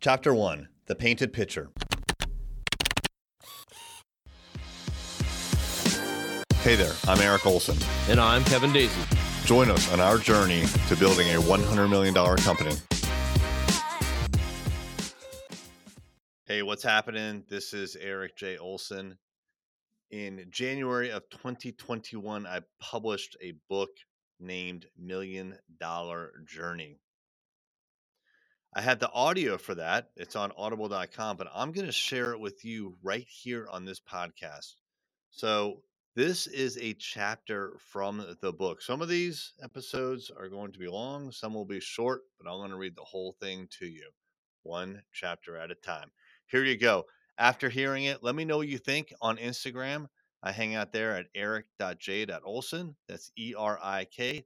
Chapter 1 The Painted Picture. Hey there, I'm Erik Olson. And I'm Kevin Daisy. Join us on our journey to building a $100 million company. Hey, what's happening? This is Erik J. Olson. In January of 2021, I published a book named Million Dollar Journey. I had the audio for that. It's on audible.com, but I'm going to share it with you right here on this podcast. So, this is a chapter from the book. Some of these episodes are going to be long, some will be short, but I'm going to read the whole thing to you, one chapter at a time. Here you go. After hearing it, let me know what you think on Instagram. I hang out there at erik.j.olson. That's E R I K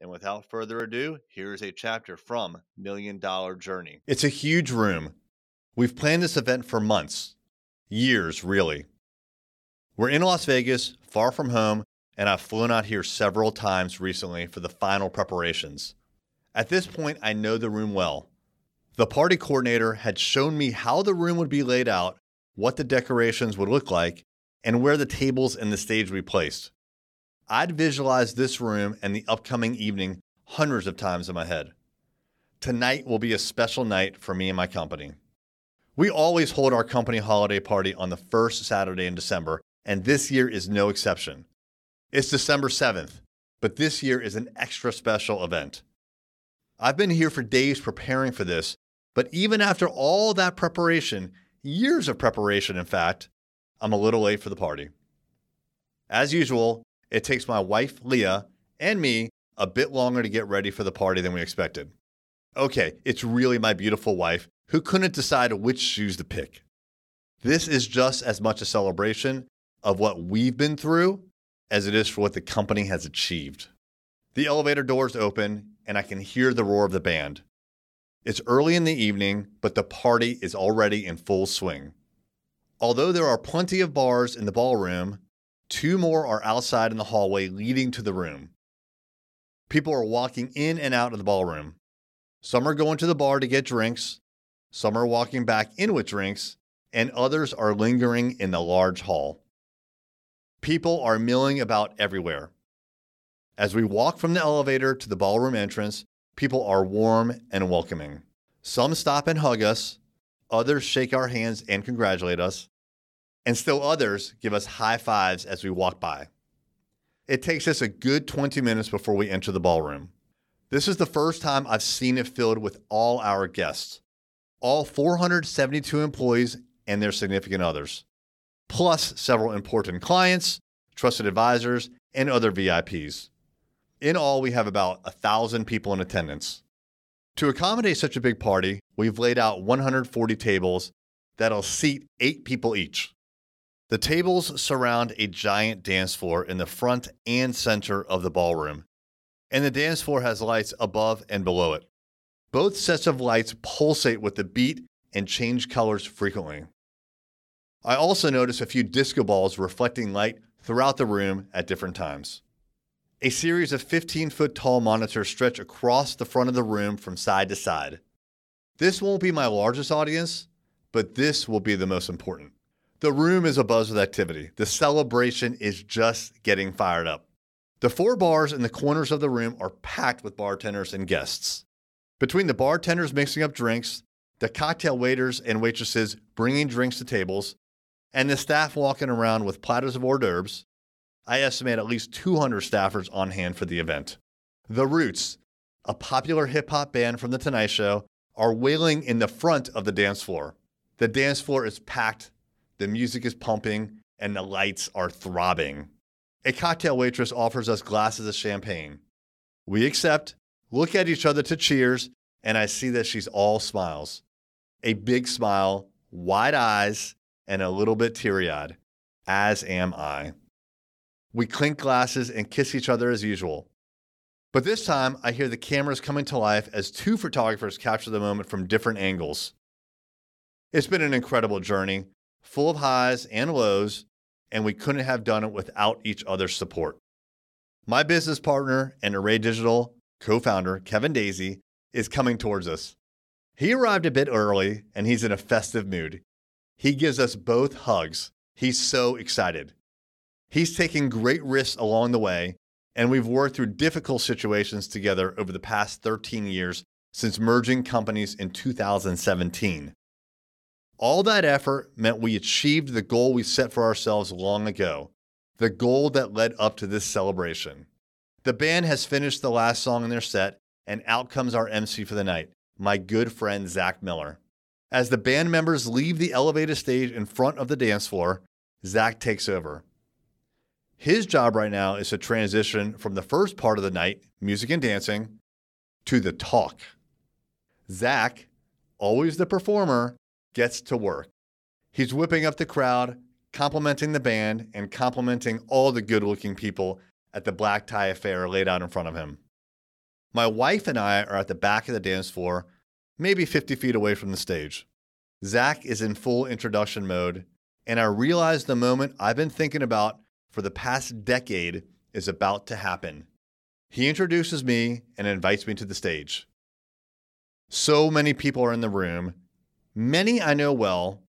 And without further ado, here's a chapter from Million Dollar Journey. It's a huge room. We've planned this event for months, years, really. We're in Las Vegas, far from home, and I've flown out here several times recently for the final preparations. At this point, I know the room well. The party coordinator had shown me how the room would be laid out, what the decorations would look like, and where the tables and the stage would be placed. I'd visualized this room and the upcoming evening hundreds of times in my head. Tonight will be a special night for me and my company. We always hold our company holiday party on the first Saturday in December, and this year is no exception. It's December 7th, but this year is an extra special event. I've been here for days preparing for this, but even after all that preparation, years of preparation, in fact, I'm a little late for the party. As usual, it takes my wife, Leah, and me a bit longer to get ready for the party than we expected. Okay, it's really my beautiful wife who couldn't decide which shoes to pick. This is just as much a celebration of what we've been through as it is for what the company has achieved. The elevator doors open, and I can hear the roar of the band. It's early in the evening, but the party is already in full swing. Although there are plenty of bars in the ballroom, Two more are outside in the hallway leading to the room. People are walking in and out of the ballroom. Some are going to the bar to get drinks, some are walking back in with drinks, and others are lingering in the large hall. People are milling about everywhere. As we walk from the elevator to the ballroom entrance, people are warm and welcoming. Some stop and hug us, others shake our hands and congratulate us, and still others give us high fives as we walk by. It takes us a good 20 minutes before we enter the ballroom. This is the first time I've seen it filled with all our guests, all 472 employees and their significant others, plus several important clients, trusted advisors, and other VIPs. In all, we have about a thousand people in attendance. To accommodate such a big party, we've laid out 140 tables that'll seat eight people each. The tables surround a giant dance floor in the front and center of the ballroom, and the dance floor has lights above and below it. Both sets of lights pulsate with the beat and change colors frequently. I also notice a few disco balls reflecting light throughout the room at different times. A series of 15 foot tall monitors stretch across the front of the room from side to side. This won't be my largest audience, but this will be the most important. The room is abuzz with activity. The celebration is just getting fired up. The four bars in the corners of the room are packed with bartenders and guests. Between the bartenders mixing up drinks, the cocktail waiters and waitresses bringing drinks to tables, and the staff walking around with platters of hors d'oeuvres, I estimate at least 200 staffers on hand for the event. The Roots, a popular hip hop band from The Tonight Show, are wailing in the front of the dance floor. The dance floor is packed the music is pumping, and the lights are throbbing. A cocktail waitress offers us glasses of champagne. We accept, look at each other to cheers, and I see that she's all smiles. A big smile, wide eyes, and a little bit teary eyed, as am I. We clink glasses and kiss each other as usual. But this time, I hear the cameras coming to life as two photographers capture the moment from different angles. It's been an incredible journey, full of highs and lows, and we couldn't have done it without each other's support. My business partner and Array Digital co founder, Kevin Daisy, is coming towards us. He arrived a bit early and he's in a festive mood. He gives us both hugs. He's so excited. He's taken great risks along the way, and we've worked through difficult situations together over the past 13 years since merging companies in 2017. All that effort meant we achieved the goal we set for ourselves long ago, the goal that led up to this celebration. The band has finished the last song in their set, and out comes our MC for the night, my good friend Zach Miller. As the band members leave the elevated stage in front of the dance floor, Zach takes over. His job right now is to transition from the first part of the night, music and dancing, to the talk. Zach, always the performer, gets to work. He's whipping up the crowd, complimenting the band, and complimenting all the good looking people at the black tie affair laid out in front of him. My wife and I are at the back of the dance floor, maybe 50 feet away from the stage. Zach is in full introduction mode, and I realize the moment I've been thinking about for the past decade is about to happen. He introduces me and invites me to the stage. So many people are in the room. Many I know well,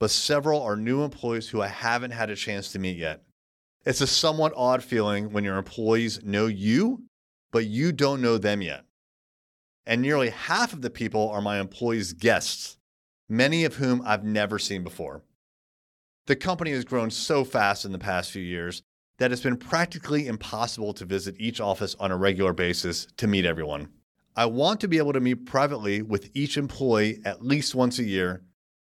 but several are new employees who I haven't had a chance to meet yet. It's a somewhat odd feeling when your employees know you, but you don't know them yet. And nearly half of the people are my employees' guests, many of whom I've never seen before. The company has grown so fast in the past few years that it's been practically impossible to visit each office on a regular basis to meet everyone. I want to be able to meet privately with each employee at least once a year,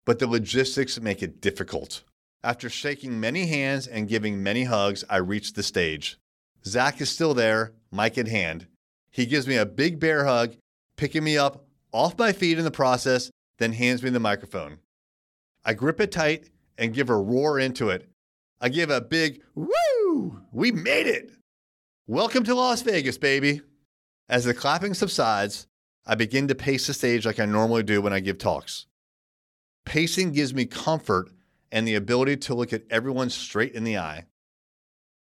but the logistics make it difficult. After shaking many hands and giving many hugs, I reach the stage. Zach is still there, mic in hand. He gives me a big bear hug, picking me up off my feet in the process, then hands me the microphone. I grip it tight and give a roar into it. I give a big woo! We made it! Welcome to Las Vegas, baby. As the clapping subsides, I begin to pace the stage like I normally do when I give talks. Pacing gives me comfort and the ability to look at everyone straight in the eye.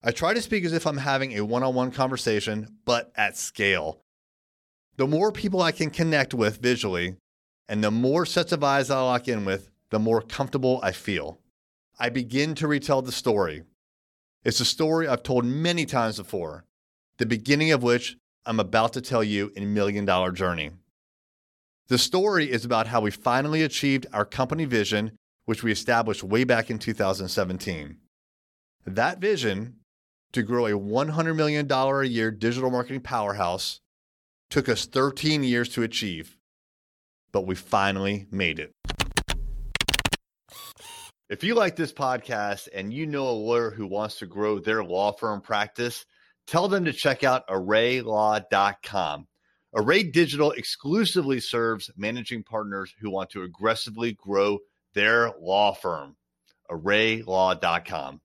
I try to speak as if I'm having a one on one conversation, but at scale. The more people I can connect with visually, and the more sets of eyes I lock in with, the more comfortable I feel. I begin to retell the story. It's a story I've told many times before, the beginning of which I'm about to tell you in Million Dollar Journey. The story is about how we finally achieved our company vision which we established way back in 2017. That vision to grow a $100 million a year digital marketing powerhouse took us 13 years to achieve, but we finally made it. If you like this podcast and you know a lawyer who wants to grow their law firm practice, tell them to check out arraylaw.com. Array Digital exclusively serves managing partners who want to aggressively grow their law firm, arraylaw.com.